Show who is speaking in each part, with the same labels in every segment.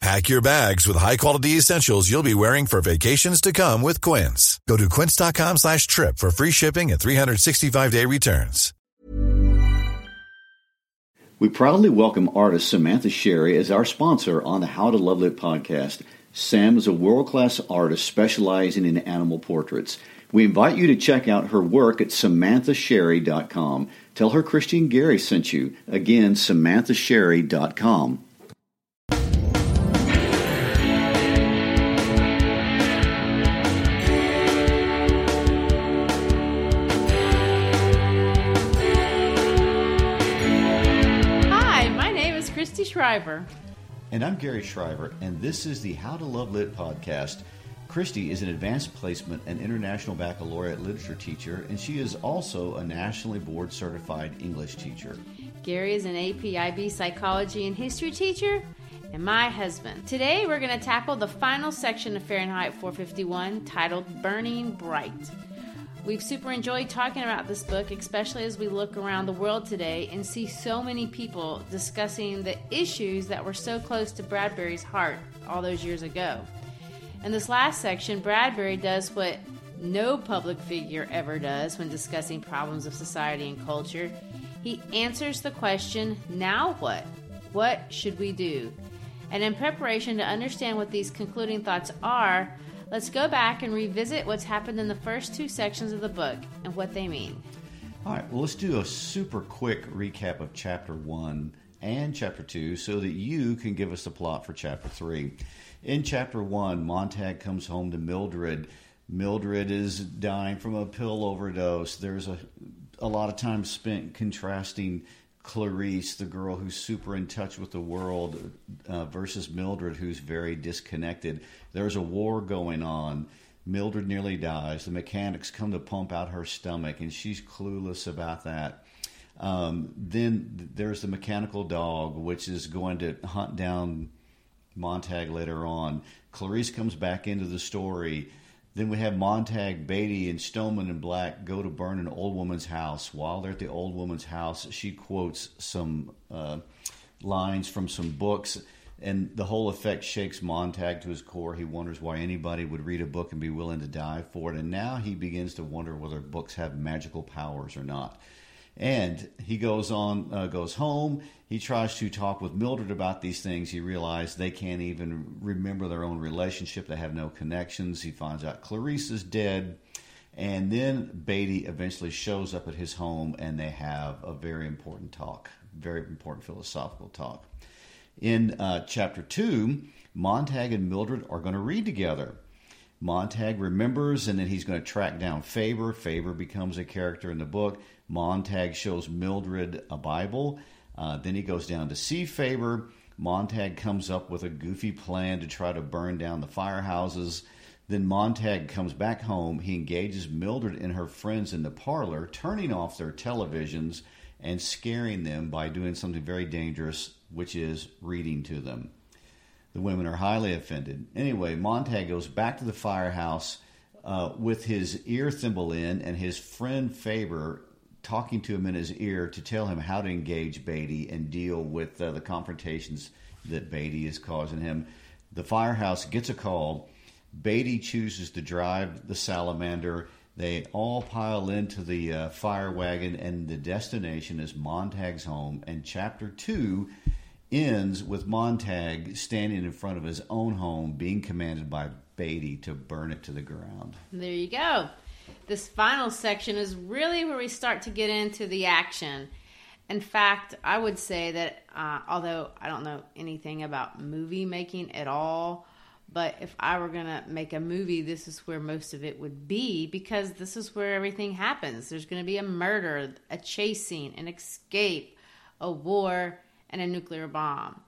Speaker 1: Pack your bags with high-quality essentials you'll be wearing for vacations to come with Quince. Go to quince.com slash trip for free shipping and 365-day returns.
Speaker 2: We proudly welcome artist Samantha Sherry as our sponsor on the How to Love Lit podcast. Sam is a world-class artist specializing in animal portraits. We invite you to check out her work at samanthasherry.com. Tell her Christian Gary sent you. Again, samanthasherry.com.
Speaker 3: Christy Shriver.
Speaker 2: And I'm Gary Shriver, and this is the How to Love Lit podcast. Christy is an advanced placement and international baccalaureate literature teacher, and she is also a nationally board certified English teacher.
Speaker 3: Gary is an APIB psychology and history teacher, and my husband. Today we're going to tackle the final section of Fahrenheit 451 titled Burning Bright. We've super enjoyed talking about this book, especially as we look around the world today and see so many people discussing the issues that were so close to Bradbury's heart all those years ago. In this last section, Bradbury does what no public figure ever does when discussing problems of society and culture. He answers the question, Now what? What should we do? And in preparation to understand what these concluding thoughts are, let's go back and revisit what's happened in the first two sections of the book and what they mean.
Speaker 2: All right, well, let's do a super quick recap of chapter one and chapter two so that you can give us the plot for chapter three. In chapter one, Montag comes home to Mildred. Mildred is dying from a pill overdose. There's a, a lot of time spent contrasting Clarice, the girl who's super in touch with the world, uh, versus Mildred, who's very disconnected. There's a war going on. Mildred nearly dies. The mechanics come to pump out her stomach, and she's clueless about that. Um, then there's the mechanical dog, which is going to hunt down Montag later on. Clarice comes back into the story. Then we have Montag, Beatty, and Stoneman and Black go to burn an old woman's house. While they're at the old woman's house, she quotes some uh, lines from some books, and the whole effect shakes Montag to his core. He wonders why anybody would read a book and be willing to die for it, and now he begins to wonder whether books have magical powers or not. And he goes on, uh, goes home. He tries to talk with Mildred about these things. He realizes they can't even remember their own relationship. They have no connections. He finds out Clarice is dead. And then Beatty eventually shows up at his home and they have a very important talk, very important philosophical talk. In uh, chapter two, Montag and Mildred are going to read together. Montag remembers and then he's going to track down Faber. Faber becomes a character in the book. Montag shows Mildred a Bible. Uh, then he goes down to see Faber. Montag comes up with a goofy plan to try to burn down the firehouses. Then Montag comes back home. He engages Mildred and her friends in the parlor, turning off their televisions and scaring them by doing something very dangerous, which is reading to them. The women are highly offended. Anyway, Montag goes back to the firehouse uh, with his ear thimble in, and his friend Faber talking to him in his ear to tell him how to engage Beatty and deal with uh, the confrontations that Beatty is causing him. The firehouse gets a call. Beatty chooses to drive the salamander. They all pile into the uh, fire wagon, and the destination is Montag's home. And chapter two ends with Montag standing in front of his own home, being commanded by Beatty to burn it to the ground.
Speaker 3: There you go. This final section is really where we start to get into the action. In fact, I would say that uh, although I don't know anything about movie making at all, but if I were going to make a movie, this is where most of it would be because this is where everything happens. There's going to be a murder, a chase scene, an escape, a war, and a nuclear bomb.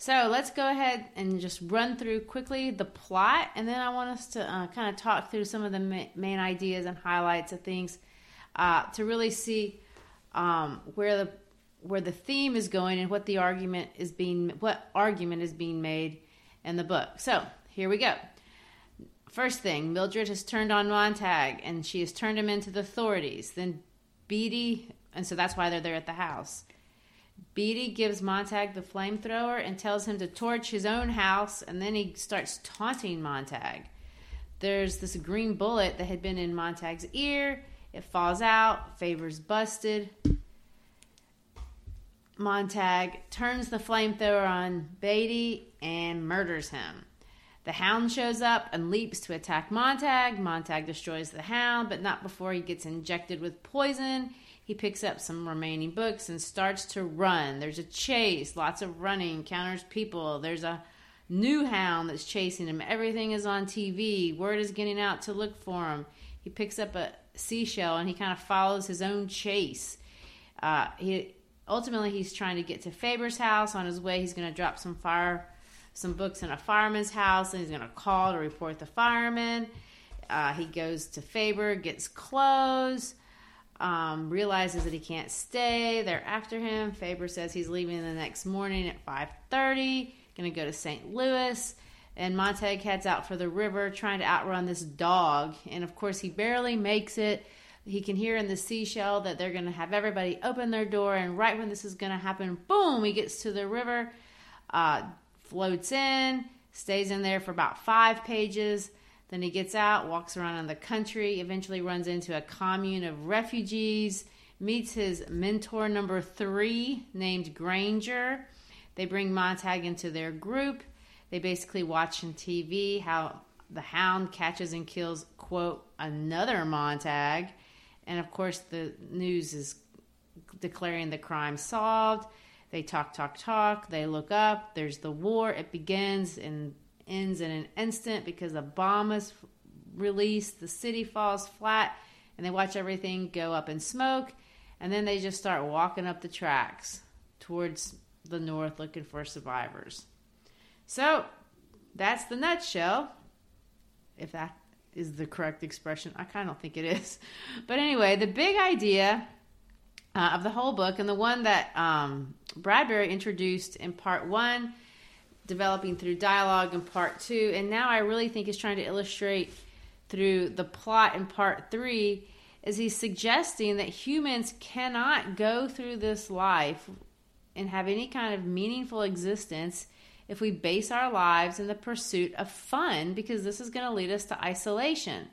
Speaker 3: So let's go ahead and just run through quickly the plot, and then I want us to uh, kind of talk through some of the ma- main ideas and highlights of things uh, to really see um, where the where the theme is going and what the argument is being what argument is being made in the book. So here we go. First thing, Mildred has turned on Montag, and she has turned him into the authorities. Then Beatty, and so that's why they're there at the house. Beatty gives Montag the flamethrower and tells him to torch his own house, and then he starts taunting Montag. There's this green bullet that had been in Montag's ear. It falls out. Faber's busted. Montag turns the flamethrower on Beatty and murders him. The hound shows up and leaps to attack Montag. Montag destroys the hound, but not before he gets injected with poison. He picks up some remaining books and starts to run. There's a chase, lots of running, counters people. There's a new hound that's chasing him. Everything is on TV. Word is getting out to look for him. He picks up a seashell and he kind of follows his own chase. Uh, he ultimately he's trying to get to Faber's house. On his way, he's going to drop some fire, some books in a fireman's house, and he's going to call to report the fireman. Uh, he goes to Faber, gets clothes um, realizes that he can't stay. They're after him. Faber says he's leaving the next morning at 5:30, going to go to St. Louis. And Montag heads out for the river, trying to outrun this dog. And of course, he barely makes it. He can hear in the seashell that they're going to have everybody open their door. And right when this is going to happen, boom, he gets to the river, uh, floats in, stays in there for about five pages then he gets out, walks around in the country, eventually runs into a commune of refugees, meets his mentor number three, named Granger. They bring Montag into their group. They basically watch on TV how the hound catches and kills, quote, another Montag. And of course, the news is declaring the crime solved. They talk, talk, talk. They look up. There's the war. It begins, and ends in an instant because a bomb is released, the city falls flat, and they watch everything go up in smoke. And then they just start walking up the tracks towards the north looking for survivors. So that's the nutshell. If that is the correct expression, I kind of think it is. But anyway, the big idea uh, of the whole book and the one that um, Bradbury introduced in part one developing through dialogue in part two, and now I really think he's trying to illustrate through the plot in part three is he's suggesting that humans cannot go through this life and have any kind of meaningful existence if we base our lives in the pursuit of fun because this is going to lead us to isolation.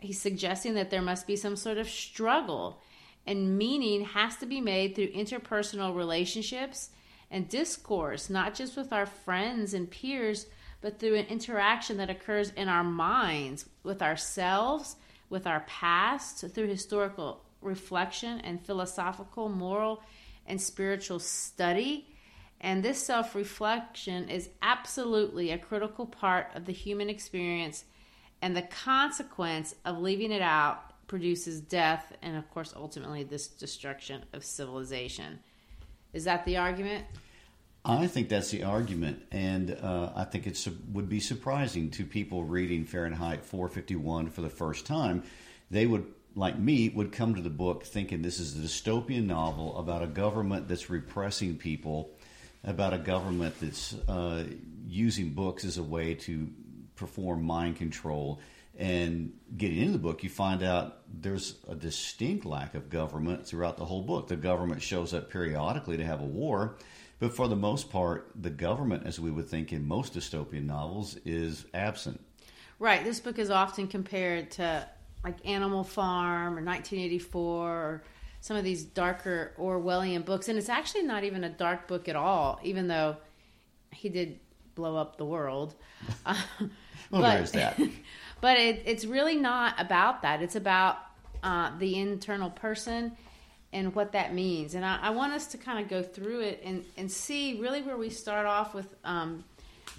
Speaker 3: He's suggesting that there must be some sort of struggle and meaning has to be made through interpersonal relationships and discourse, not just with our friends and peers, but through an interaction that occurs in our minds with ourselves, with our past, through historical reflection and philosophical, moral, and spiritual study. And this self reflection is absolutely a critical part of the human experience, and the consequence of leaving it out produces death and, of course, ultimately this destruction of civilization. Is that the argument?
Speaker 2: I think that's the argument, and uh, I think it would be surprising to people reading Fahrenheit 451 for the first time. They would, like me, would come to the book thinking this is a dystopian novel about a government that's repressing people, about a government that's uh, using books as a way to perform mind control. And getting into the book, you find out there's a distinct lack of government throughout the whole book. The government shows up periodically to have a war, but for the most part, the government, as we would think in most dystopian novels, is absent.
Speaker 3: Right. This book is often compared to like Animal Farm or 1984 or some of these darker Orwellian books. And it's actually not even a dark book at all, even though he did blow up the world.
Speaker 2: well, but, there's that.
Speaker 3: but it, it's really not about that. It's about uh, the internal person and what that means. And I, I want us to kind of go through it and, and see really where we start off with um,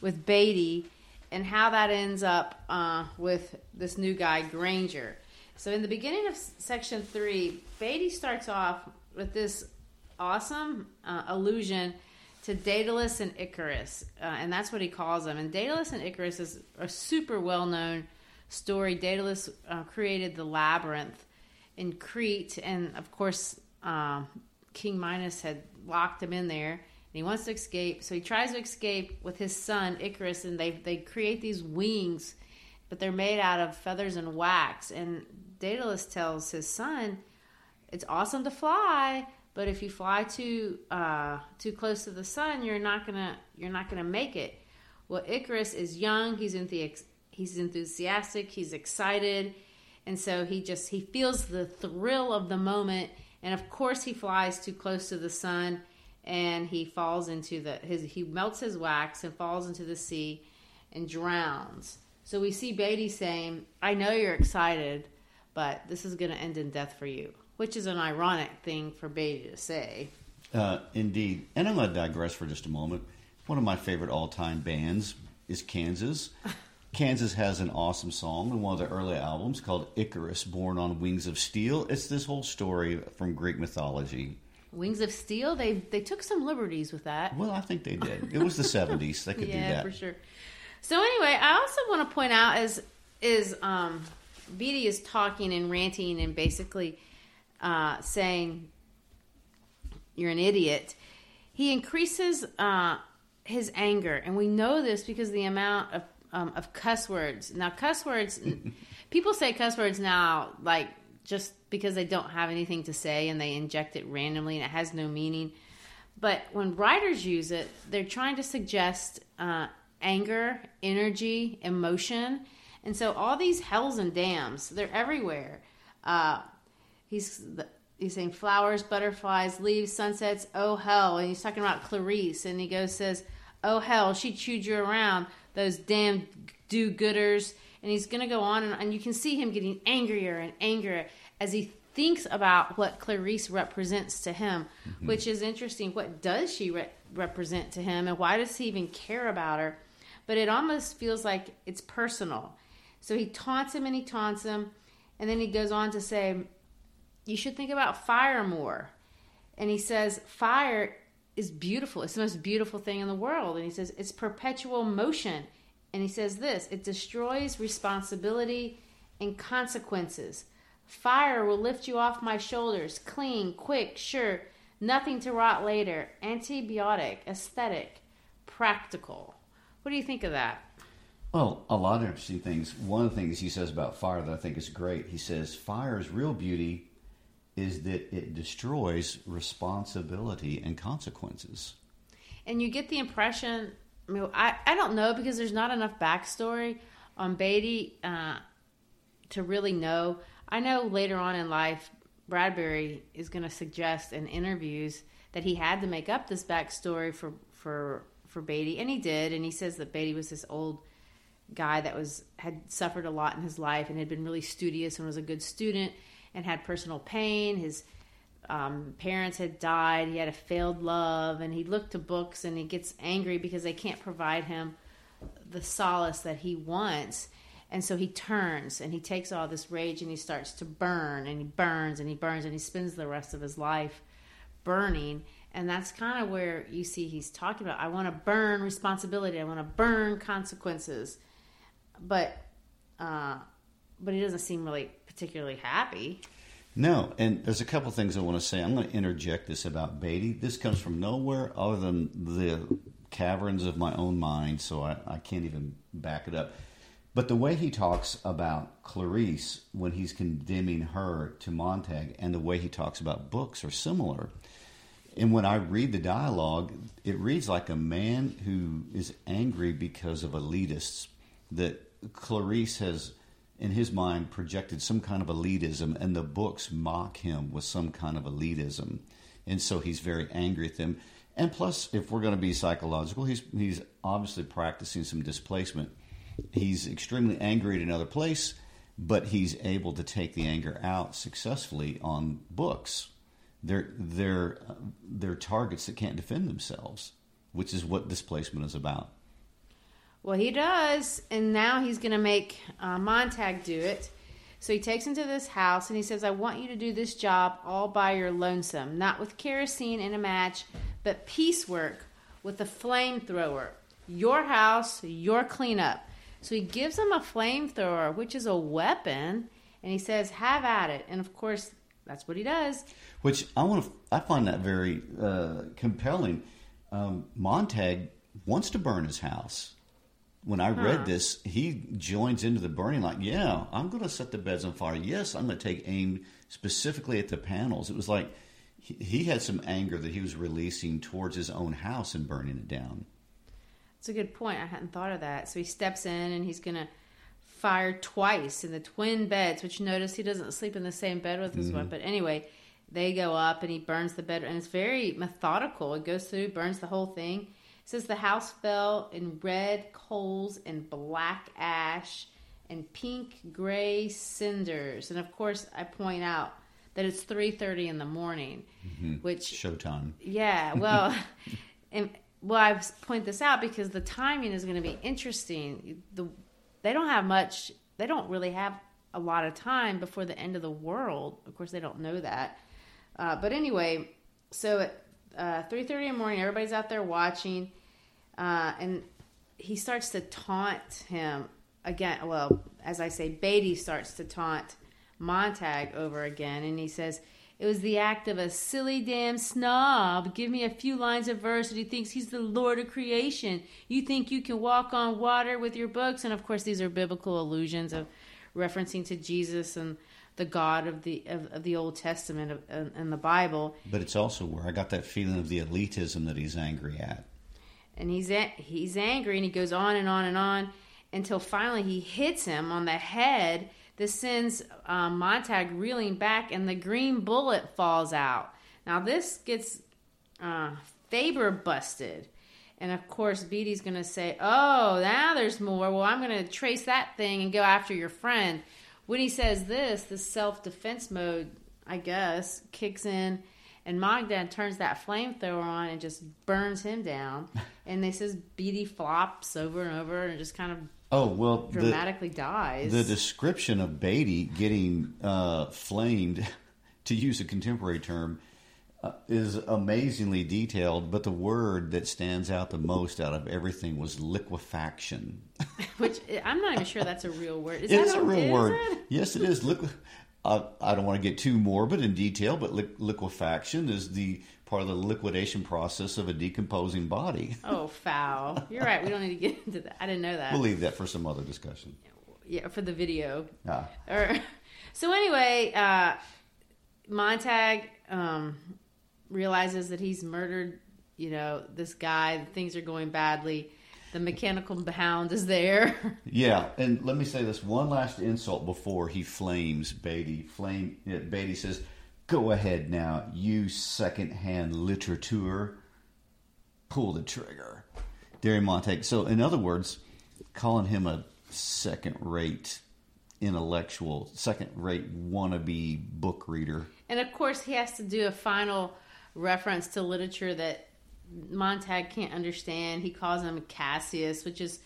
Speaker 3: with Beatty and how that ends up uh, with this new guy Granger. So in the beginning of section three, Beatty starts off with this awesome uh, allusion to Daedalus and Icarus, uh, and that's what he calls them. And Daedalus and Icarus is a super well known story. Daedalus uh, created the labyrinth in Crete, and of course, um, King Minos had locked him in there. And he wants to escape, so he tries to escape with his son Icarus, and they they create these wings, but they're made out of feathers and wax. And Daedalus tells his son, "It's awesome to fly, but if you fly too uh, too close to the sun, you're not gonna you're not gonna make it." Well, Icarus is young. He's he's enthusiastic. He's excited, and so he just he feels the thrill of the moment. And of course, he flies too close to the sun, and he falls into the his he melts his wax and falls into the sea, and drowns. So we see Beatty saying, "I know you're excited, but this is going to end in death for you." which is an ironic thing for Beatty to say.
Speaker 2: Uh, indeed. And I'm going to digress for just a moment. One of my favorite all time bands is Kansas. Kansas has an awesome song in one of their early albums called Icarus, Born on Wings of Steel. It's this whole story from Greek mythology.
Speaker 3: Wings of Steel? They they took some liberties with that.
Speaker 2: Well, I think they did. It was the 70s. They could
Speaker 3: yeah,
Speaker 2: do that.
Speaker 3: for sure. So anyway, I also want to point out as is um Beatty is talking and ranting and basically uh, saying you're an idiot, he increases uh, his anger, and we know this because the amount of um, of cuss words. Now, cuss words, people say cuss words now, like just because they don't have anything to say and they inject it randomly and it has no meaning. But when writers use it, they're trying to suggest uh, anger, energy, emotion. And so all these hells and dams, they're everywhere. Uh, he's he's saying flowers, butterflies, leaves, sunsets. Oh hell! And he's talking about Clarice, and he goes says, "Oh hell, she chewed you around those damn do-gooders." And he's going to go on, and, and you can see him getting angrier and angrier as he thinks about what Clarice represents to him, mm-hmm. which is interesting. What does she re- represent to him, and why does he even care about her? But it almost feels like it's personal. So he taunts him and he taunts him, and then he goes on to say, you should think about fire more. And he says, fire is beautiful. It's the most beautiful thing in the world. And he says, it's perpetual motion. And he says this it destroys responsibility and consequences. Fire will lift you off my shoulders, clean, quick, sure, nothing to rot later, antibiotic, aesthetic, practical. What do you think of that?
Speaker 2: Well, a lot of interesting things. One of the things he says about fire that I think is great, he says, fire is real beauty is that it destroys responsibility and consequences.
Speaker 3: And you get the impression, I, mean, I, I don't know because there's not enough backstory on Beatty uh, to really know. I know later on in life, Bradbury is going to suggest in interviews that he had to make up this backstory for, for, for Beatty, and he did. And he says that Beatty was this old guy that was had suffered a lot in his life and had been really studious and was a good student and had personal pain. His um, parents had died. He had a failed love, and he looked to books and he gets angry because they can't provide him the solace that he wants. And so he turns and he takes all this rage and he starts to burn and he burns and he burns and he spends the rest of his life burning. And that's kind of where you see he's talking about I want to burn responsibility, I want to burn consequences. But uh, but he doesn't seem really particularly happy.
Speaker 2: No, and there's a couple things I want to say. I'm going to interject this about Beatty. This comes from nowhere other than the caverns of my own mind, so I, I can't even back it up. But the way he talks about Clarice when he's condemning her to Montag and the way he talks about books are similar. And when I read the dialogue, it reads like a man who is angry because of elitists that Clarice has in his mind projected some kind of elitism, and the books mock him with some kind of elitism, and so he's very angry at them. And plus, if we're going to be psychological, he's he's obviously practicing some displacement. He's extremely angry at another place, but he's able to take the anger out successfully on books. They're they're they're targets that can't defend themselves, which is what displacement is about.
Speaker 3: Well, he does, and now he's going to make uh, Montag do it. So he takes him to this house and he says, I want you to do this job all by your lonesome, not with kerosene and a match, but piecework with a flamethrower. Your house, your cleanup. So he gives him a flamethrower, which is a weapon, and he says, Have at it. And of course, that's what he does.
Speaker 2: Which I want to, I find that very uh, compelling. Um, Montag wants to burn his house when I read this, he joins into the burning like, yeah, I'm going to set the beds on fire. Yes, I'm going to take aim specifically at the panels. It was like he, he had some anger that he was releasing towards his own house and burning it down.
Speaker 3: That's a good point. I hadn't thought of that. So he steps in and he's going to fire twice in the twin beds, which notice he doesn't sleep in the same bed with his
Speaker 2: Mm-hmm.
Speaker 3: wife. But anyway, they go up and he burns the bed, and it's very methodical. It goes through, burns the whole thing. Says the house fell in red coals and black ash and pink gray cinders. And of course, I point out that it's three thirty in the morning, which
Speaker 2: Showtime.
Speaker 3: yeah, well, and well, I point this out because the timing is going to be interesting. The they don't have much. They don't really have a lot of time before the end of the world. Of course, they don't know that. Uh, but anyway, so at uh, three thirty in the morning, everybody's out there watching, uh, and he starts to taunt him again. Well, as I say, Beatty starts to taunt Montag over again, and he says, It was the act of a silly damn snob. Give me a few lines of verse that he thinks he's the Lord of creation. You think you can walk on water with your books? And of course, these are biblical allusions of referencing to Jesus and the God of the of, of the Old Testament and, and the Bible.
Speaker 2: But it's also where I got that feeling of the elitism that he's angry at.
Speaker 3: And he's he's angry and he goes on and on and on until finally he hits him on the head. This sends um, Montag reeling back, and the green bullet falls out. Now this gets uh, Faber busted, and of course Beatty's going to say, "Oh, now there's more. Well, I'm going to trace that thing and go after your friend." When he says this, the self defense mode, I guess, kicks in and Montag turns that flamethrower on and just burns him down. And they says Beatty flops over and over and just kind of
Speaker 2: Oh well, the,
Speaker 3: dramatically dies.
Speaker 2: the description of Beatty getting uh, flamed, to use a contemporary term, uh, is amazingly detailed. But the word that stands out the most out of everything was liquefaction.
Speaker 3: which I'm not even sure that's a real word. Is
Speaker 2: It
Speaker 3: that
Speaker 2: is a real word.
Speaker 3: it?
Speaker 2: Yes, it is. Liqu- uh, I don't want to get too morbid in detail, but li- liquefaction is the part of the liquidation process of a decomposing body.
Speaker 3: Oh, foul. You're right. We don't need to get into that. I didn't know that.
Speaker 2: We'll leave that for some other discussion.
Speaker 3: yeah, for the video.
Speaker 2: Ah.
Speaker 3: Or, so anyway, uh, Montag um, realizes that he's murdered. You know, this guy. Things are going badly. The mechanical hound is there.
Speaker 2: Yeah, and let me say this one last insult before he flames Beatty. Flame yeah, Beatty says, "Go ahead now, you second-hand literature. Pull the trigger." Derry Montague. So, in other words, calling him a second-rate intellectual, second-rate wannabe book reader.
Speaker 3: And of course, he has to do a final reference to literature that Montag can't understand. He calls him Cassius, which is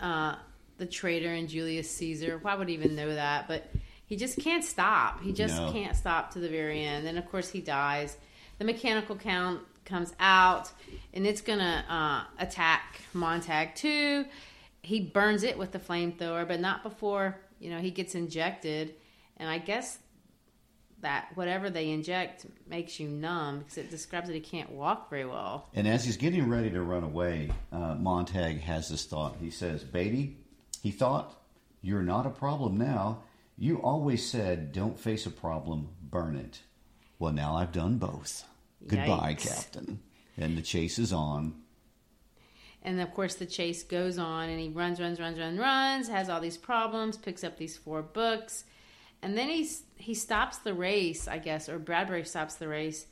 Speaker 3: uh, the traitor in Julius Caesar. Why would he even know that? But he just can't stop. He just
Speaker 2: No.
Speaker 3: can't stop to the very end. And of course, he dies. The mechanical count comes out, and it's gonna uh, attack Montag too. He burns it with the flamethrower, but not before you know he gets injected. And I guess that whatever they inject makes you numb because it describes that he can't walk very well.
Speaker 2: And as he's getting ready to run away, uh, Montag has this thought. He says, Beatty, he thought, you're not a problem now. You always said, don't face a problem, burn it. Well, now I've done both. Goodbye, Captain. And the chase is on.
Speaker 3: And of course, the chase goes on, and he runs, runs, runs, runs, runs. Has all these problems. Picks up these four books, and then he's he stops the race, I guess, or Bradbury stops the race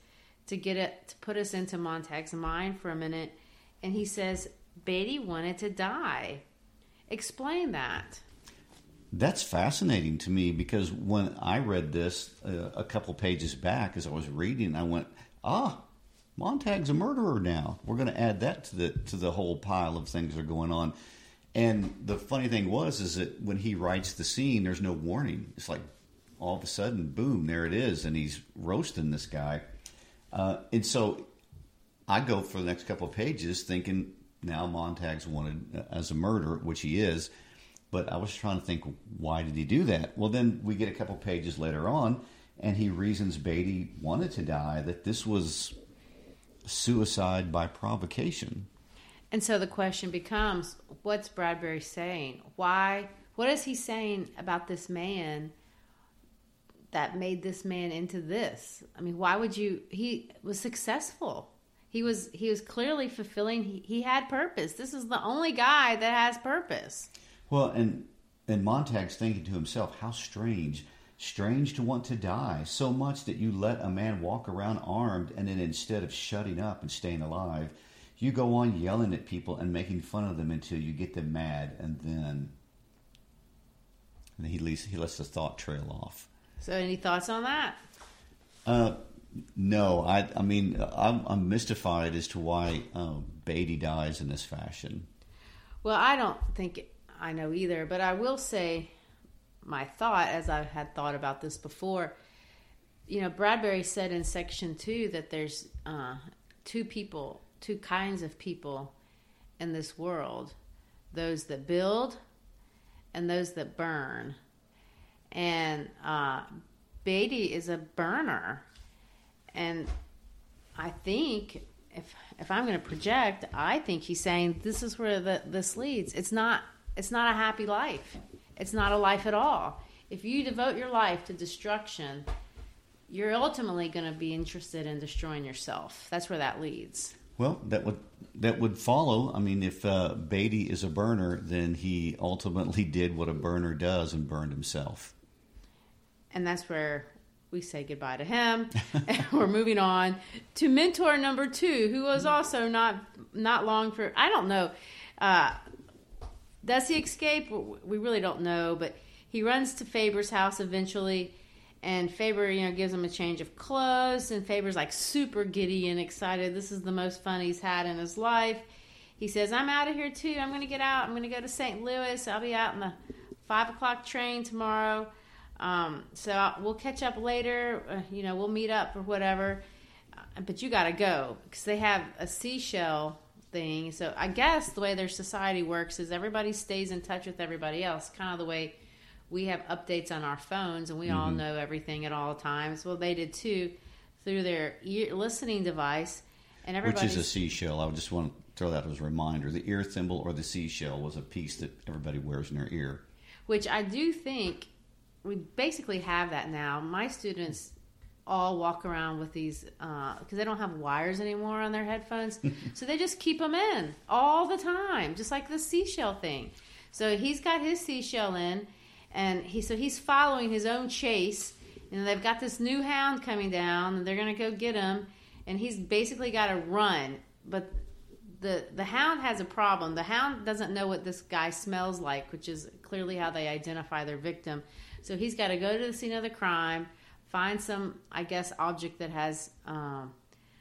Speaker 3: to get it to put us into Montag's mind for a minute, and he says Beatty wanted to die, Explain that.
Speaker 2: That's fascinating to me because when I read this uh, a couple pages back as I was reading, I went, ah, Montag's a murderer now. We're going to add that to the to the whole pile of things that are going on. And the funny thing was is that when he writes the scene, there's no warning. It's like all of a sudden, boom, there it is, and he's roasting this guy. Uh, and so I go for the next couple of pages thinking now Montag's wanted as a murderer, which he is. But I was trying to think, why did he do that? Well, then we get a couple pages later on, and he reasons Beatty wanted to die, that this was suicide by provocation.
Speaker 3: And so the question becomes what's Bradbury saying? Why? What is he saying about this man that made this man into this? I mean, why would you? He was successful. He was he was clearly fulfilling. He, he had purpose. This is the only guy that has purpose.
Speaker 2: Well, and and Montag's thinking to himself, how strange, strange to want to die so much that you let a man walk around armed, and then instead of shutting up and staying alive, you go on yelling at people and making fun of them until you get them mad, and then and he leaves, he lets the thought trail off.
Speaker 3: So, any thoughts on that?
Speaker 2: Uh, no, I I mean I'm, I'm mystified as to why um, Beatty dies in this fashion.
Speaker 3: Well, I don't think I know either, but I will say my thought as I had thought about this before. You know, Bradbury said in section two that there's uh, two people, two kinds of people in this world those that build and those that burn. And uh, Beatty is a burner. And I think if if I'm going to project, I think he's saying this is where the, this leads. It's not it's not a happy life. It's not a life at all. If you devote your life to destruction, you're ultimately going to be interested in destroying yourself. That's where that leads.
Speaker 2: Well, that would that would follow. I mean, if uh, Beatty is a burner, then he ultimately did what a burner does and burned himself.
Speaker 3: And that's where we say goodbye to him, and we're moving on to mentor number two, who was also not not long for. I don't know. Uh, does he escape? We really don't know, but he runs to Faber's house eventually, and Faber, you know, gives him a change of clothes, and Faber's like super giddy and excited. This is the most fun he's had in his life. He says, "I'm out of here too. I'm going to get out. I'm going to go to St. Louis. I'll be out in the five o'clock train tomorrow. Um, so I'll, we'll catch up later. Uh, you know, we'll meet up or whatever. Uh, but you got to go because they have a seashell." thing. So I guess the way their society works is everybody stays in touch with everybody else, kind of the way we have updates on our phones and we mm-hmm. all know everything at all times. Well, they did too through their ear listening device. And
Speaker 2: Which is a seashell. I just want to throw that as a reminder. The ear thimble or the seashell was a piece that everybody wears in their ear.
Speaker 3: Which I do think we basically have that now. My students all walk around with these because uh, they don't have wires anymore on their headphones, so they just keep them in all the time, just like the seashell thing. So he's got his seashell in, and he so he's following his own chase, and they've got this new hound coming down, and they're gonna go get him, and he's basically got to run, but. The, the hound has a problem. The hound doesn't know what this guy smells like, which is clearly how they identify their victim. So he's got to go to the scene of the crime, find some, I guess, object that has um,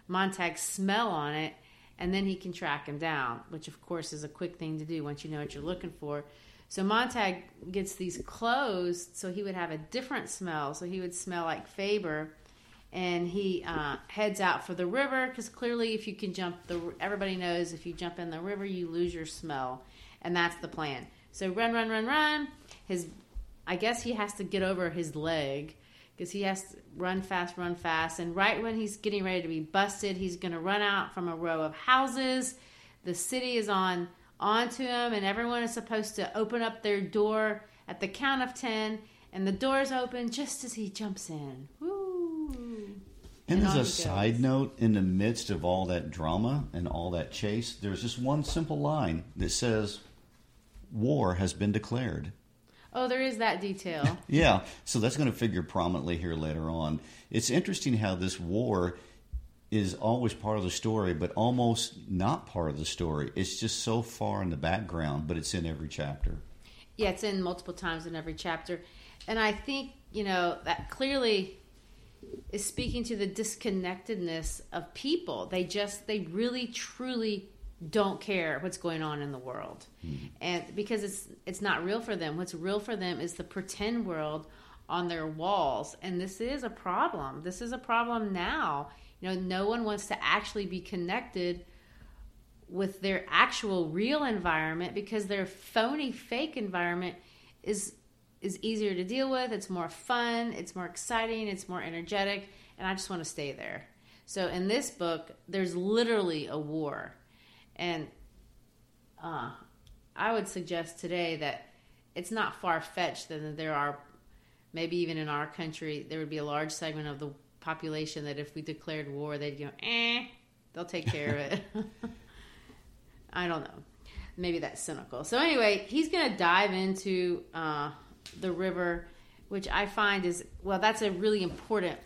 Speaker 3: Montag's smell on it, and then he can track him down, which of course is a quick thing to do once you know what you're looking for. So Montag gets these clothes so he would have a different smell. So he would smell like Faber, and he uh, heads out for the river because clearly, if you can jump the, everybody knows if you jump in the river, you lose your smell, and that's the plan. So run, run, run, run. His, I guess he has to get over his leg because he has to run fast, run fast. And right when he's getting ready to be busted, he's going to run out from a row of houses. The city is on onto him, and everyone is supposed to open up their door at the count of ten. And the doors open just as he jumps in. Woo!
Speaker 2: And, as a side note, in the midst of all that drama and all that chase, there's just one simple line that says, War has been declared.
Speaker 3: Oh, there is that detail.
Speaker 2: yeah, so that's going to figure prominently here later on. It's interesting how this war is always part of the story, but almost not part of the story. It's just so far in the background, but it's in every chapter.
Speaker 3: Yeah, it's in multiple times in every chapter. And I think, you know, that clearly is speaking to the disconnectedness of people. They just, they really, truly don't care what's going on in the world. Mm-hmm. And because it's it's not real for them. What's real for them is the pretend world on their walls. And this is a problem. This is a problem now. You know, no one wants to actually be connected with their actual real environment because their phony fake environment is is easier to deal with, it's more fun, it's more exciting, it's more energetic, and I just want to stay there. So in this book, there's literally a war. And uh, I would suggest today that it's not far fetched that there are, maybe even in our country, there would be a large segment of the population that if we declared war, they'd go, eh, they'll take care of it. I don't know. Maybe that's cynical. So anyway, he's going to dive into uh, the river, which I find is well, that's a really important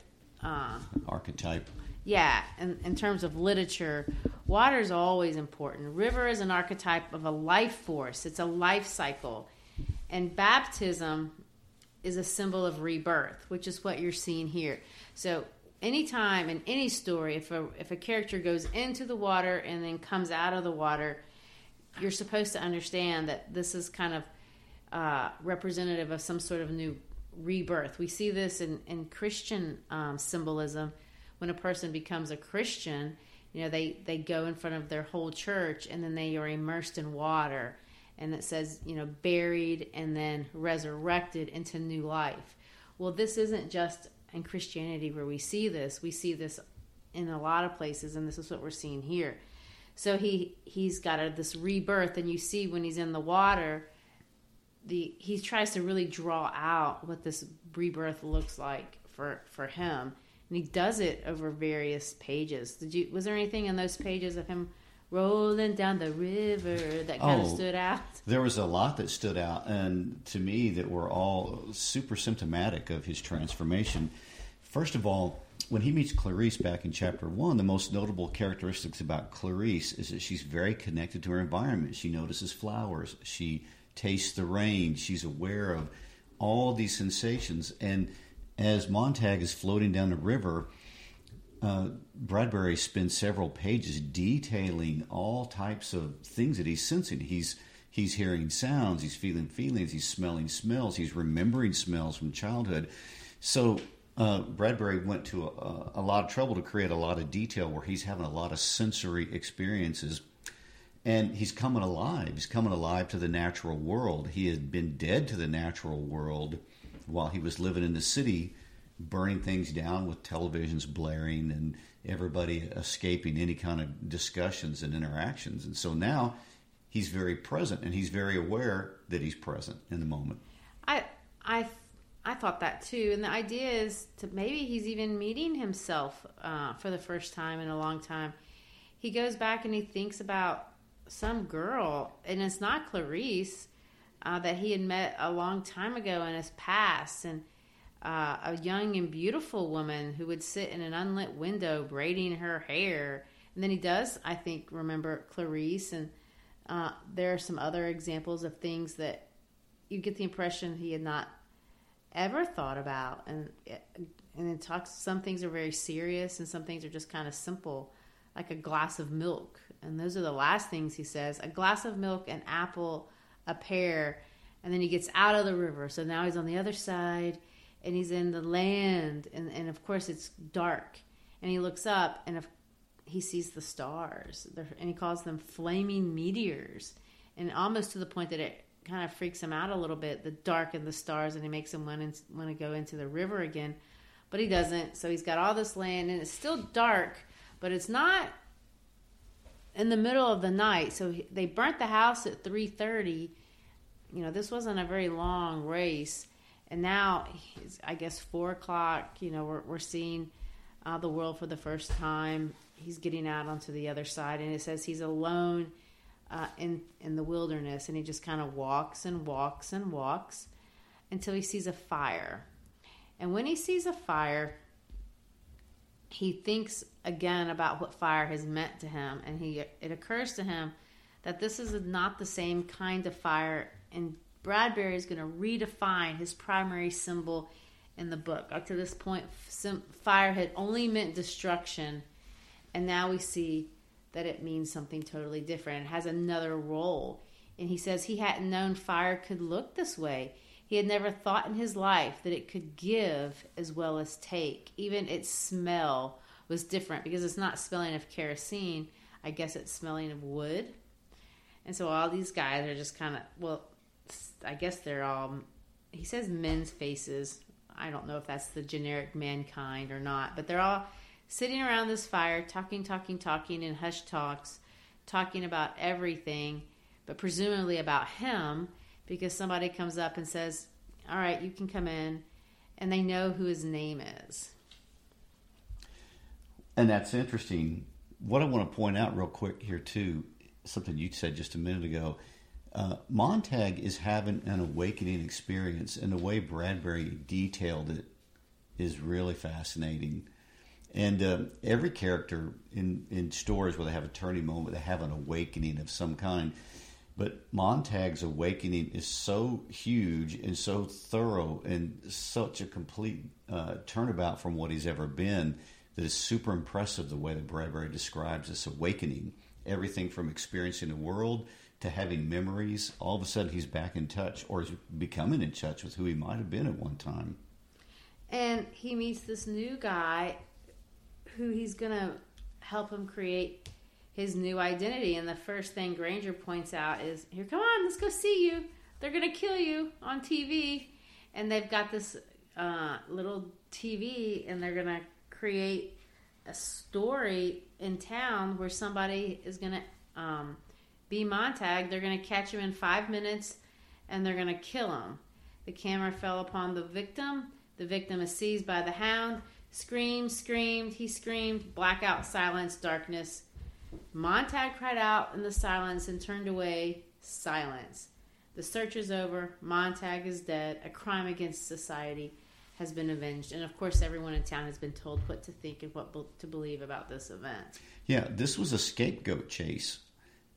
Speaker 3: uh,
Speaker 2: archetype.
Speaker 3: Yeah, in, in terms of literature, water is always important. River is an archetype of a life force. It's a life cycle, and baptism is a symbol of rebirth, which is what you're seeing here. So anytime in any story if a if a character goes into the water and then comes out of the water you're supposed to understand that this is kind of uh, representative of some sort of new rebirth. We see this in, in Christian um, symbolism. When a person becomes a Christian, you know, they, they go in front of their whole church and then they are immersed in water. And it says, you know, buried and then resurrected into new life. Well, this isn't just in Christianity where we see this. We see this in a lot of places, and this is what we're seeing here. So he he's got a, this rebirth, and you see when he's in the water, the he tries to really draw out what this rebirth looks like for for him and he does it over various pages did you was there anything in those pages of him rolling down the river that kind oh, of stood out
Speaker 2: there was a lot that stood out and to me that were all super symptomatic of his transformation first of all when he meets Clarice back in chapter one, the most notable characteristics about Clarice is that she's very connected to her environment. She notices flowers. She tastes the rain. She's aware of all these sensations. And as Montag is floating down the river, uh, Bradbury spends several pages detailing all types of things that he's sensing. He's he's hearing sounds, he's feeling feelings, he's smelling smells, he's remembering smells from childhood. So uh, Bradbury went to a, a, lot of trouble to create a lot of detail where he's having a lot of sensory experiences and he's coming alive. He's coming alive to the natural world. He had been dead to the natural world while he was living in the city, burning things down with televisions blaring and everybody escaping any kind of discussions and interactions. And so now he's very present and he's very aware that he's present in the moment.
Speaker 3: I I I thought that too, and the idea is to maybe he's even meeting himself uh, for the first time in a long time. He goes back and he thinks about some girl, and it's not Clarice uh, that he had met a long time ago in his past, and uh, a young and beautiful woman who would sit in an unlit window braiding her hair. And then he does, I think, remember Clarice, and uh, there are some other examples of things that you get the impression he had not ever thought about, and and it talks. Some things are very serious, and some things are just kind of simple, like a glass of milk and those are the last things he says a glass of milk, an apple, a pear, and then he gets out of the river. So now he's on the other side and he's in the land, and, and of course it's dark. And he looks up and if, he sees the stars, and he calls them flaming meteors, and almost to the point that it kind of freaks him out a little bit the dark and the stars, and he makes him want to, want to go into the river again. But he doesn't. So he's got all this land, and it's still dark, but it's not in the middle of the night. So they burnt the house at 3:30. You know, this wasn't a very long race, and now it's I guess four o'clock. You know, we're we're seeing uh, the world for the first time. He's getting out onto the other side, and it says he's alone uh, in in the wilderness, and he just kind of walks and walks and walks until he sees a fire. And when he sees a fire, he thinks again about what fire has meant to him, and he it occurs to him that this is not the same kind of fire, and Bradbury is going to redefine his primary symbol in the book. Up to this point, fire had only meant destruction, and now we see that it means something totally different. It has another role. And he says he hadn't known fire could look this way. He had never thought in his life that it could give as well as take. Even its smell was different because it's not smelling of kerosene. I guess it's smelling of wood. And so all these guys are just kind of, well, I guess they're all, he says men's faces. I don't know if that's the generic mankind or not, but they're all sitting around this fire, talking, talking, talking in hushed talks, talking about everything, but presumably about him, because somebody comes up and says, All right, you can come in, and they know who his name is.
Speaker 2: And that's interesting. What I want to point out real quick here, too, something you said just a minute ago. Uh, Montag is having an awakening experience, and the way Bradbury detailed it is really fascinating. And uh, every character in, in stories where they have a turning moment, they have an awakening of some kind. But Montag's awakening is so huge and so thorough and such a complete uh, turnabout from what he's ever been that is super impressive the way that Bradbury describes this awakening. Everything from experiencing the world to having memories, all of a sudden he's back in touch or is becoming in touch with who he might have been at one time.
Speaker 3: And he meets this new guy who he's going to help him create his new identity. And the first thing Granger points out is, "Here, come on, let's go see you. They're to kill you on TV." And they've got this uh, little TV, and they're to create a story in town where somebody is to um, be Montag. They're to catch him in five minutes, and they're to kill him. The camera fell upon the victim. The victim is seized by the hound. Screamed, screamed, he screamed, blackout, silence, darkness. Montag cried out in the silence and turned away, silence. The search is over. Montag is dead. A crime against society has been avenged. And of course, everyone in town has been told what to think and what to believe about this event.
Speaker 2: Yeah, this was a scapegoat chase.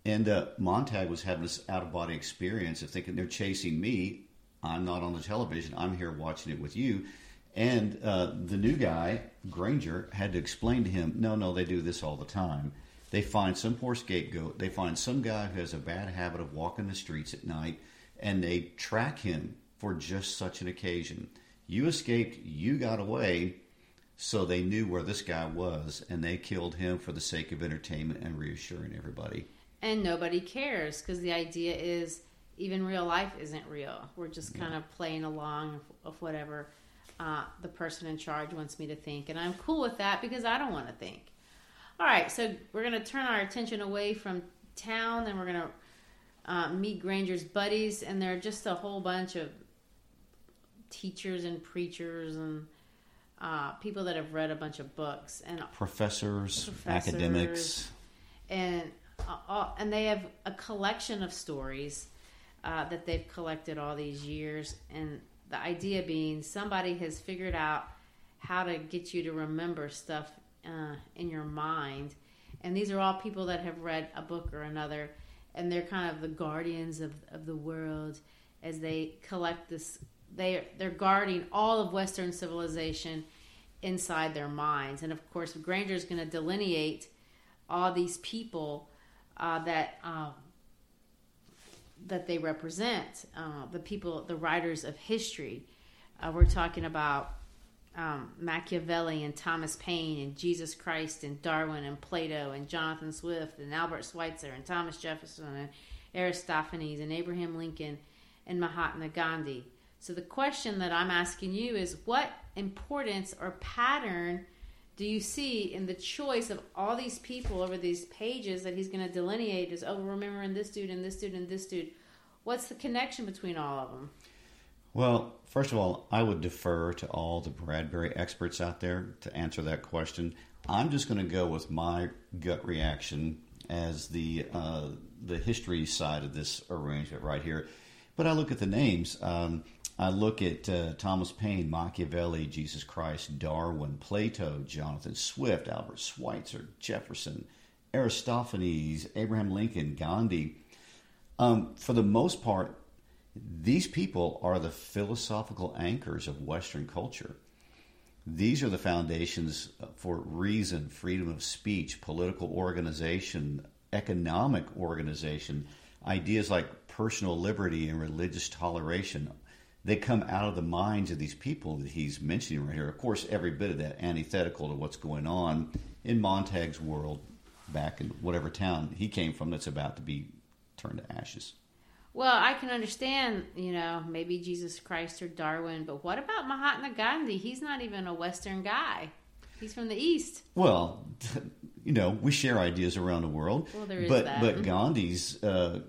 Speaker 2: And uh, Montag was having this out of body experience of thinking they're chasing me. I'm not on the television. I'm here watching it with you. And uh, the new guy, Granger, had to explain to him, no, no, they do this all the time. They find some poor scapegoat. They find some guy who has a bad habit of walking the streets at night, and they track him for just such an occasion. You escaped, you got away, so they knew where this guy was, and they killed him for the sake of entertainment and reassuring everybody.
Speaker 3: And nobody cares because the idea is even real life isn't real. We're just kind yeah. of playing along of whatever uh, the person in charge wants me to think. And I'm cool with that because I don't want to think. All right, so we're going to turn our attention away from town and we're going to uh, meet Granger's buddies. And they're just a whole bunch of teachers and preachers and uh, people that have read a bunch of books and
Speaker 2: professors, professors academics,
Speaker 3: and uh, and they have a collection of stories uh, that they've collected all these years, and the idea being somebody has figured out how to get you to remember stuff uh, in your mind. And these are all people that have read a book or another, and they're kind of the guardians of, of the world as they collect this. They they're guarding all of Western civilization inside their minds, and of course, Granger is going to delineate all these people uh, that um, that they represent, uh, the people, the writers of history. Uh, we're talking about um, Machiavelli and Thomas Paine and Jesus Christ and Darwin and Plato and Jonathan Swift and Albert Schweitzer and Thomas Jefferson and Aristophanes and Abraham Lincoln and Mahatma Gandhi. So the question that I'm asking you is what importance or pattern do you see in the choice of all these people over these pages that he's going to delineate as, oh, remembering this dude and this dude and this dude? What's the connection between all of them?
Speaker 2: Well, first of all, I would defer to all the Bradbury experts out there to answer that question. I'm just going to go with my gut reaction as the uh, the history side of this arrangement right here. But I look at the names. Um, I look at uh, Thomas Paine, Machiavelli, Jesus Christ, Darwin, Plato, Jonathan Swift, Albert Schweitzer, Jefferson, Aristophanes, Abraham Lincoln, Gandhi. Um, for the most part, these people are the philosophical anchors of Western culture. These are the foundations uh, for reason, freedom of speech, political organization, economic organization, ideas like personal liberty and religious toleration. They come out of the minds of these people that he's mentioning right here. Of course, every bit of that antithetical to what's going on in Montag's world back in whatever town he came from that's about to be turned to ashes.
Speaker 3: Well, I can understand, you know, maybe Jesus Christ or Darwin, but what about Mahatma Gandhi? He's not even a Western guy. He's from the East.
Speaker 2: Well, you know, we share ideas around the world.
Speaker 3: Well, there is
Speaker 2: but
Speaker 3: that.
Speaker 2: but Gandhi's, uh,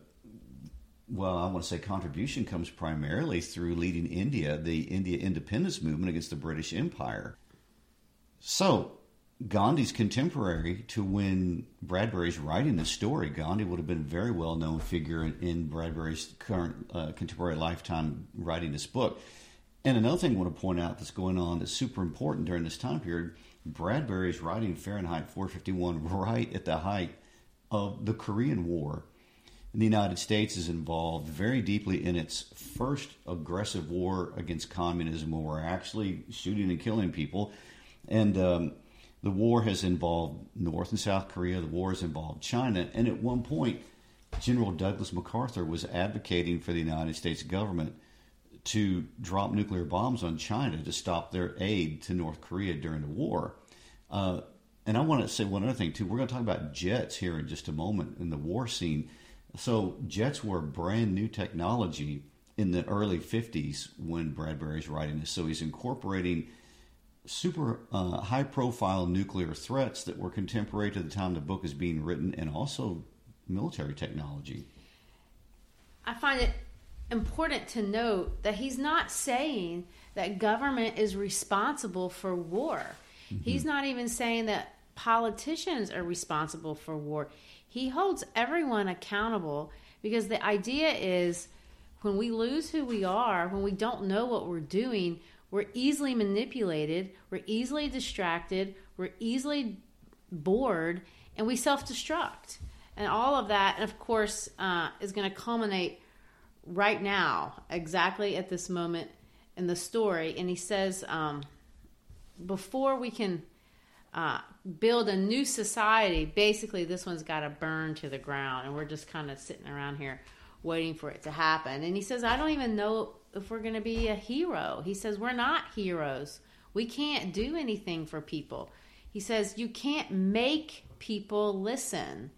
Speaker 2: well, I want to say contribution comes primarily through leading India, the India independence movement against the British Empire. So Gandhi's contemporary to when Bradbury's writing this story. Gandhi would have been a very well known figure in, in Bradbury's current uh, contemporary lifetime writing this book. And another thing I want to point out that's going on that's super important during this time period Bradbury's writing Fahrenheit 451 right at the height of the Korean War. And the United States is involved very deeply in its first aggressive war against communism, where we're actually shooting and killing people. And um, the war has involved North and South Korea. The war has involved China. And at one point, General Douglas MacArthur was advocating for the United States government to drop nuclear bombs on China to stop their aid to North Korea during the war. Uh, and I want to say one other thing, too. We're going to talk about jets here in just a moment in the war scene. So, jets were brand new technology in the early 50s when Bradbury's writing this. So, he's incorporating super uh, high profile nuclear threats that were contemporary to the time the book is being written and also military technology.
Speaker 3: I find it important to note that he's not saying that government is responsible for war. Mm-hmm. He's not even saying that politicians are responsible for war. He holds everyone accountable because the idea is when we lose who we are, when we don't know what we're doing, we're easily manipulated, we're easily distracted, we're easily bored, and we self destruct. And all of that, and of course, uh, is going to culminate right now, exactly at this moment in the story. And he says, um, before we can uh, build a new society, basically, this one's got to burn to the ground. And we're just kind of sitting around here waiting for it to happen. And he says, I don't even know if we're going to be a hero. He says, We're not heroes. We can't do anything for people. He says, You can't make people listen.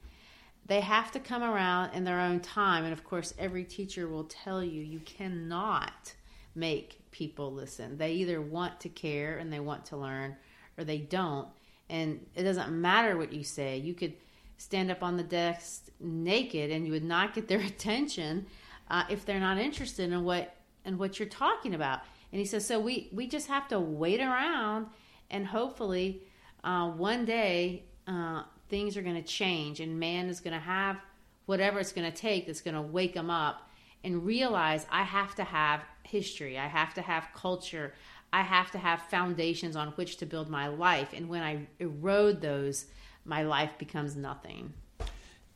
Speaker 3: They have to come around in their own time. And of course, every teacher will tell you you cannot make people listen. They either want to care and they want to learn or they don't. And it doesn't matter what you say. You could stand up on the desk naked and you would not get their attention uh, if they're not interested in what and what you're talking about. And he says, so we, we just have to wait around and hopefully uh, one day uh, things are going to change and man is going to have whatever it's going to take that's going to wake them up and realize I have to have history, I have to have culture, I have to have foundations on which to build my life. And when I erode those, my life becomes nothing.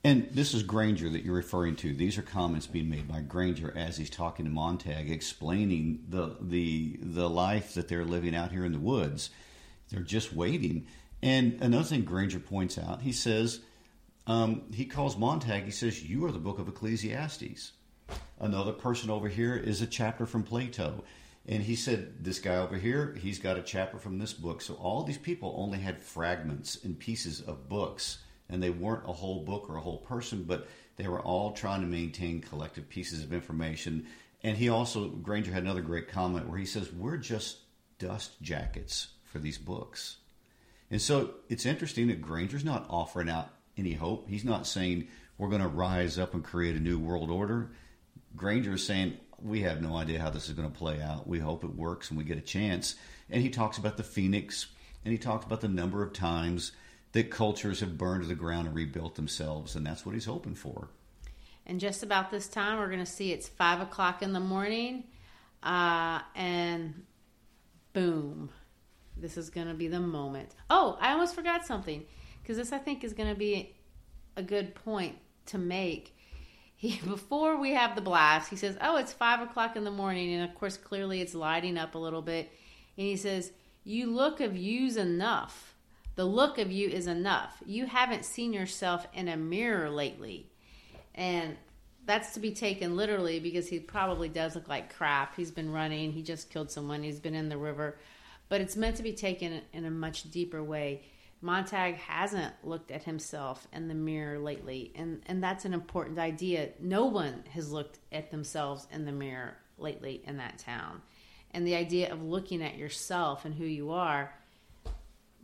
Speaker 2: And this is Granger that you're referring to. These are comments being made by Granger as he's talking to Montag, explaining the the the life that they're living out here in the woods. They're just waiting. And another thing Granger points out, he says, um, he calls Montag. He says, "You are the book of Ecclesiastes." Another person over here is a chapter from Plato. And he said, This guy over here, he's got a chapter from this book. So all these people only had fragments and pieces of books and they weren't a whole book or a whole person, but they were all trying to maintain collective pieces of information. And he also, Granger had another great comment where he says, We're just dust jackets for these books. And so it's interesting that Granger's not offering out any hope. He's not saying we're going to rise up and create a new world order. Granger is saying, We have no idea how this is going to play out. We hope it works and we get a chance. And he talks about the phoenix and he talks about the number of times that cultures have burned to the ground and rebuilt themselves, and that's what he's hoping for.
Speaker 3: And just about this time, we're going to see it's five o'clock in the morning. Uh, and boom, this is going to be the moment. Oh, I almost forgot something because this I think is going to be a good point to make. He, before we have the blast, he says, "Oh, it's five o'clock in the morning," and of course, clearly it's lighting up a little bit. And he says, "You look of use enough. The look of you is enough. You haven't seen yourself in a mirror lately." And that's to be taken literally because he probably does look like crap. He's been running, he just killed someone, he's been in the river. But it's meant to be taken in a much deeper way. Montag hasn't looked at himself in the mirror lately, and, and that's an important idea. No one has looked at themselves in the mirror lately in that town. And the idea of looking at yourself and who you are,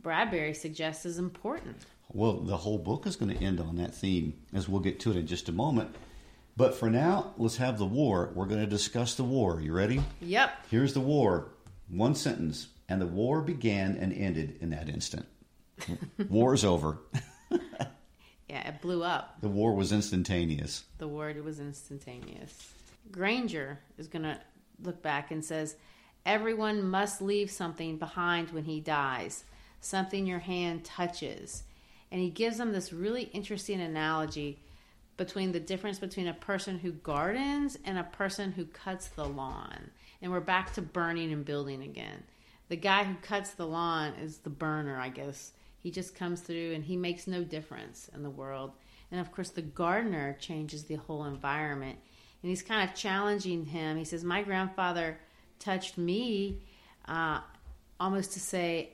Speaker 3: Bradbury suggests is important.
Speaker 2: Well, the whole book is going to end on that theme, as we'll get to it in just a moment. But for now, let's have the war. We're going to discuss the war. You ready?
Speaker 3: Yep.
Speaker 2: Here's the war. One sentence. And the war began and ended in that instant. War's over.
Speaker 3: yeah, it blew up.
Speaker 2: The war was instantaneous.
Speaker 3: The word was instantaneous. Granger is going to look back and says, Everyone must leave something behind when he dies, something your hand touches. And he gives them this really interesting analogy between the difference between a person who gardens and a person who cuts the lawn. And we're back to burning and building again. The guy who cuts the lawn is the burner, I guess. He just comes through and he makes no difference in the world. And of course, the gardener changes the whole environment. And he's kind of challenging him. He says, My grandfather touched me uh, almost to say,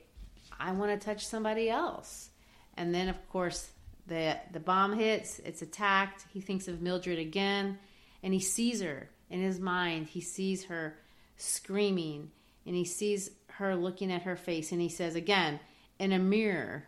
Speaker 3: I want to touch somebody else. And then, of course, the the bomb hits, it's attacked. He thinks of Mildred again, and he sees her in his mind. He sees her screaming, and he sees her looking at her face, and he says again in a mirror,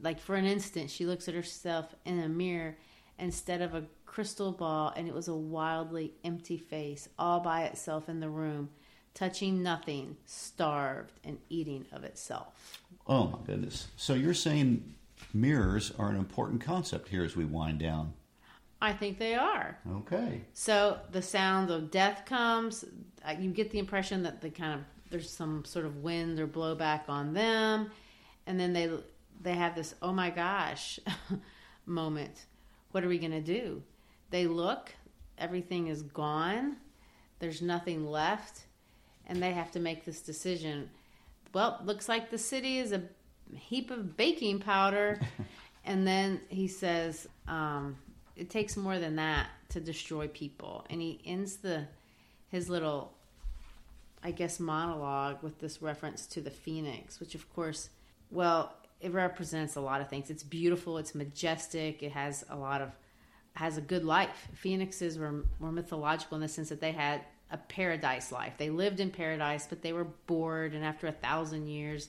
Speaker 3: like for an instant, she looks at herself in a mirror instead of a crystal ball, and it was a wildly empty face all by itself in the room, touching nothing, starved and eating of itself.
Speaker 2: Oh my goodness! So you're saying mirrors are an important concept here as we wind down.
Speaker 3: I think they are.
Speaker 2: Okay.
Speaker 3: So the sound of death comes. Uh, you get the impression that the kind of there's some sort of wind or blowback on them, and then they they have this oh my gosh moment. What are we going to do? They look, everything is gone. There's nothing left, and they have to make this decision. Well, looks like the city is a heap of baking powder. and then he says, um, it takes more than that to destroy people. And he ends the his little, I guess, monologue with this reference to the phoenix, which, of course, well, it represents a lot of things. It's beautiful. It's majestic. It has a lot of has a good life. Phoenixes were were mythological in the sense that they had a paradise life. They lived in paradise, but they were bored, and after a thousand years,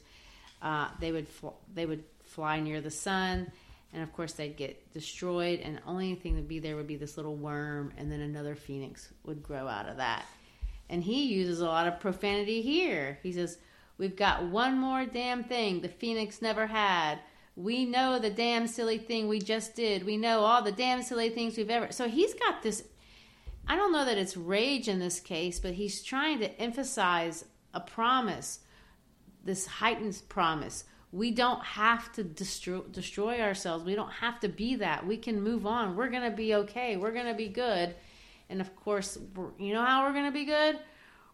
Speaker 3: uh, they would fl- they would fly near the sun, and of course they'd get destroyed. And the only thing to be there would be this little worm, and then another phoenix would grow out of that. And he uses a lot of profanity here. He says, "We've got one more damn thing the phoenix never had." We know the damn silly thing we just did. We know all the damn silly things we've ever. So he's got this. I don't know that it's rage in this case, but he's trying to emphasize a promise this heightened promise. We don't have to destroy, destroy ourselves. We don't have to be that. We can move on. We're going to be okay. We're going to be good. And of course, you know how we're going to be good?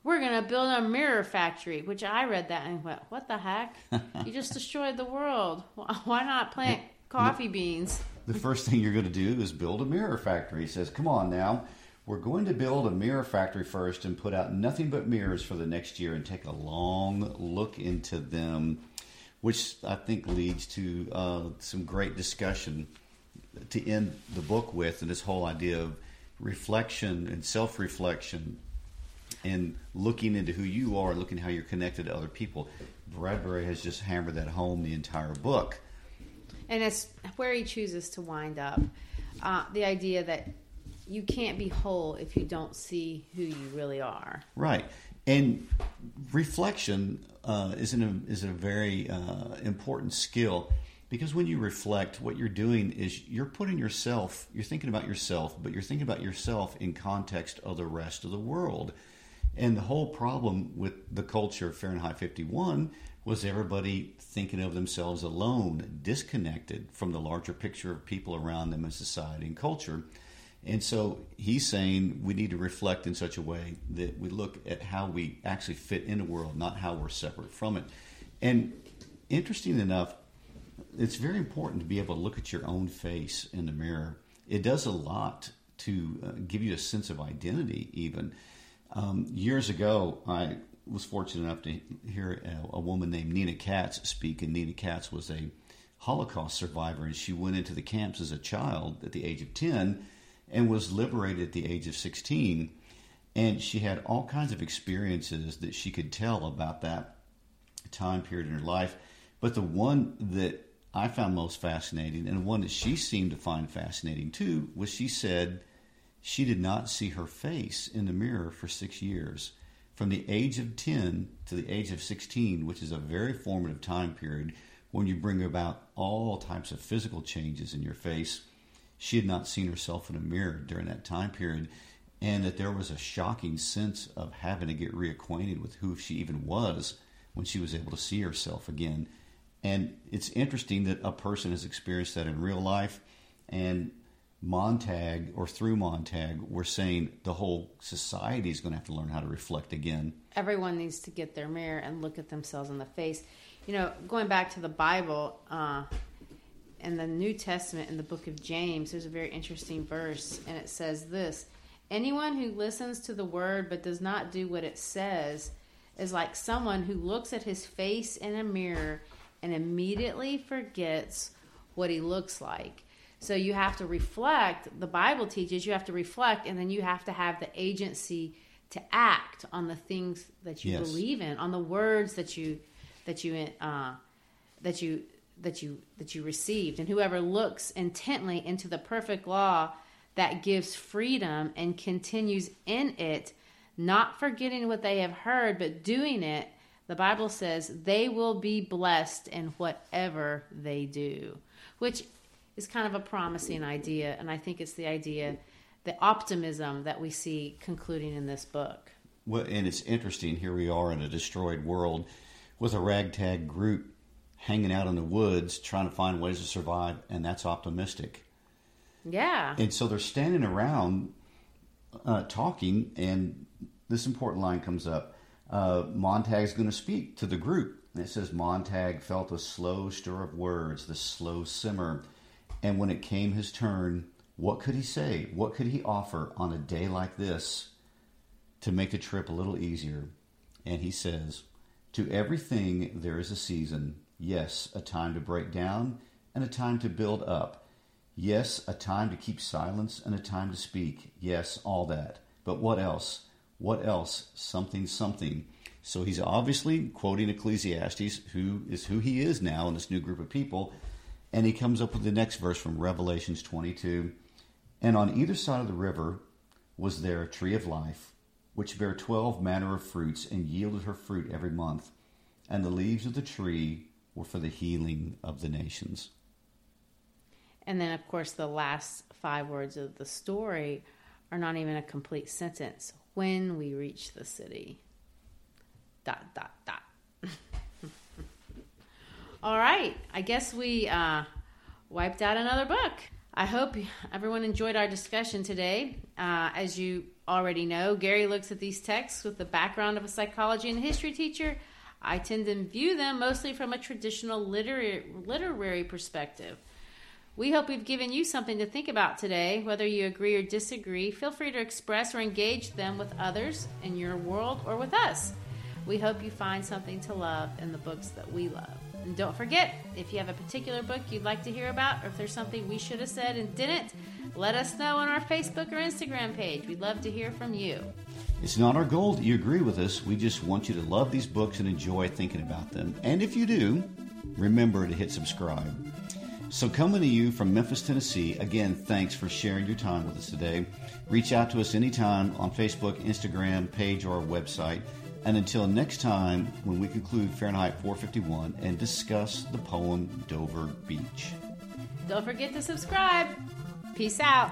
Speaker 3: We're going to build a mirror factory, which I read that and went, what the heck? you just destroyed the world. Why not plant coffee beans?
Speaker 2: The first thing you're going to do is build a mirror factory. He says, come on now we're going to build a mirror factory first and put out nothing but mirrors for the next year and take a long look into them, which I think leads to uh, some great discussion to end the book with, and this whole idea of reflection and self reflection and looking into who you are, looking how you're connected to other people. Bradbury has just hammered that home the entire book.
Speaker 3: And it's where he chooses to wind up. Uh, the idea that you can't be whole if you don't see who you really are.
Speaker 2: Right. And reflection uh, is, an, is a very uh, important skill because when you reflect, what you're doing is you're putting yourself, you're thinking about yourself, but you're thinking about yourself in context of the rest of the world. And the whole problem with the culture of Fahrenheit 51 was everybody thinking of themselves alone, disconnected from the larger picture of people around them in society and culture. And so he's saying we need to reflect in such a way that we look at how we actually fit in the world, not how we're separate from it. And interesting enough, it's very important to be able to look at your own face in the mirror. It does a lot to uh, give you a sense of identity, even. Um, years ago, I was fortunate enough to hear a, a, woman named Nina Katz speak, and Nina Katz was a Holocaust survivor, and she went into the camps as a child at the age of 10 and was liberated at the age of 16. And she had all kinds of experiences that she could tell about that time period in her life. But the one that I found most fascinating, and one that she seemed to find fascinating too, was she said she did not see her face in the mirror for six years. From the age of 10 to the age of 16, which is a very formative time period when you bring about all types of physical changes in your face, she had not seen herself in a mirror during that time period. And that there was a shocking sense of having to get reacquainted with who she even was when she was able to see herself again. And it's interesting that a person has experienced that in real life. And Montag or through Montag, we're saying the whole society is going to have to learn how to reflect again.
Speaker 3: Everyone needs to get their mirror and look at themselves in the face. You know, going back to the Bible, uh, in the New Testament, in the book of James, there's a very interesting verse, and it says this Anyone who listens to the word but does not do what it says is like someone who looks at his face in a mirror and immediately forgets what he looks like. So you have to reflect. The Bible teaches you have to reflect, and then you have to have the agency to act on the things that you yes. believe in, on the words that you that you uh, that you that you that you received. And whoever looks intently into the perfect law that gives freedom and continues in it, not forgetting what they have heard, but doing it, the Bible says they will be blessed in whatever they do, which is kind of a promising idea. And I think it's the idea, the optimism that we see concluding in this book.
Speaker 2: Well, and it's interesting. Here we are in a destroyed world with a ragtag group hanging out in the woods trying to find ways to survive, and that's optimistic.
Speaker 3: Yeah.
Speaker 2: And so they're standing around uh, talking, and this important line comes up uh, Montag's going to speak to the group. And it says Montag felt a slow stir of words, the slow simmer. And when it came his turn, what could he say? What could he offer on a day like this to make the trip a little easier? And he says, To everything there is a season. Yes, a time to break down and a time to build up. Yes, a time to keep silence and a time to speak. Yes, all that. But what else? What else? Something, something. So he's obviously quoting Ecclesiastes, who is who he is now in this new group of people. And he comes up with the next verse from Revelations 22. And on either side of the river was there a tree of life, which bare twelve manner of fruits, and yielded her fruit every month. And the leaves of the tree were for the healing of the nations.
Speaker 3: And then, of course, the last five words of the story are not even a complete sentence when we reach the city. Dot, dot, dot. All right. I guess we uh, wiped out another book. I hope everyone enjoyed our discussion today. Uh, as you already know, Gary looks at these texts with the background of a psychology and history teacher. I tend to view them mostly from a traditional literary, literary perspective. We hope we've given you something to think about today. Whether you agree or disagree, feel free to express or engage them with others in your world or with us. We hope you find something to love in the books that we love. And don't forget, if you have a particular book you'd like to hear about, or if there's something we should have said and didn't, let us know on our Facebook or Instagram page. We'd love to hear from you.
Speaker 2: It's not our goal that you agree with us. We just want you to love these books and enjoy thinking about them. And if you do, remember to hit subscribe. So, coming to you from Memphis, Tennessee, again, thanks for sharing your time with us today. Reach out to us anytime on Facebook, Instagram, page, or our website. And until next time, when we conclude Fahrenheit 451 and discuss the poem Dover Beach.
Speaker 3: Don't forget to subscribe. Peace out.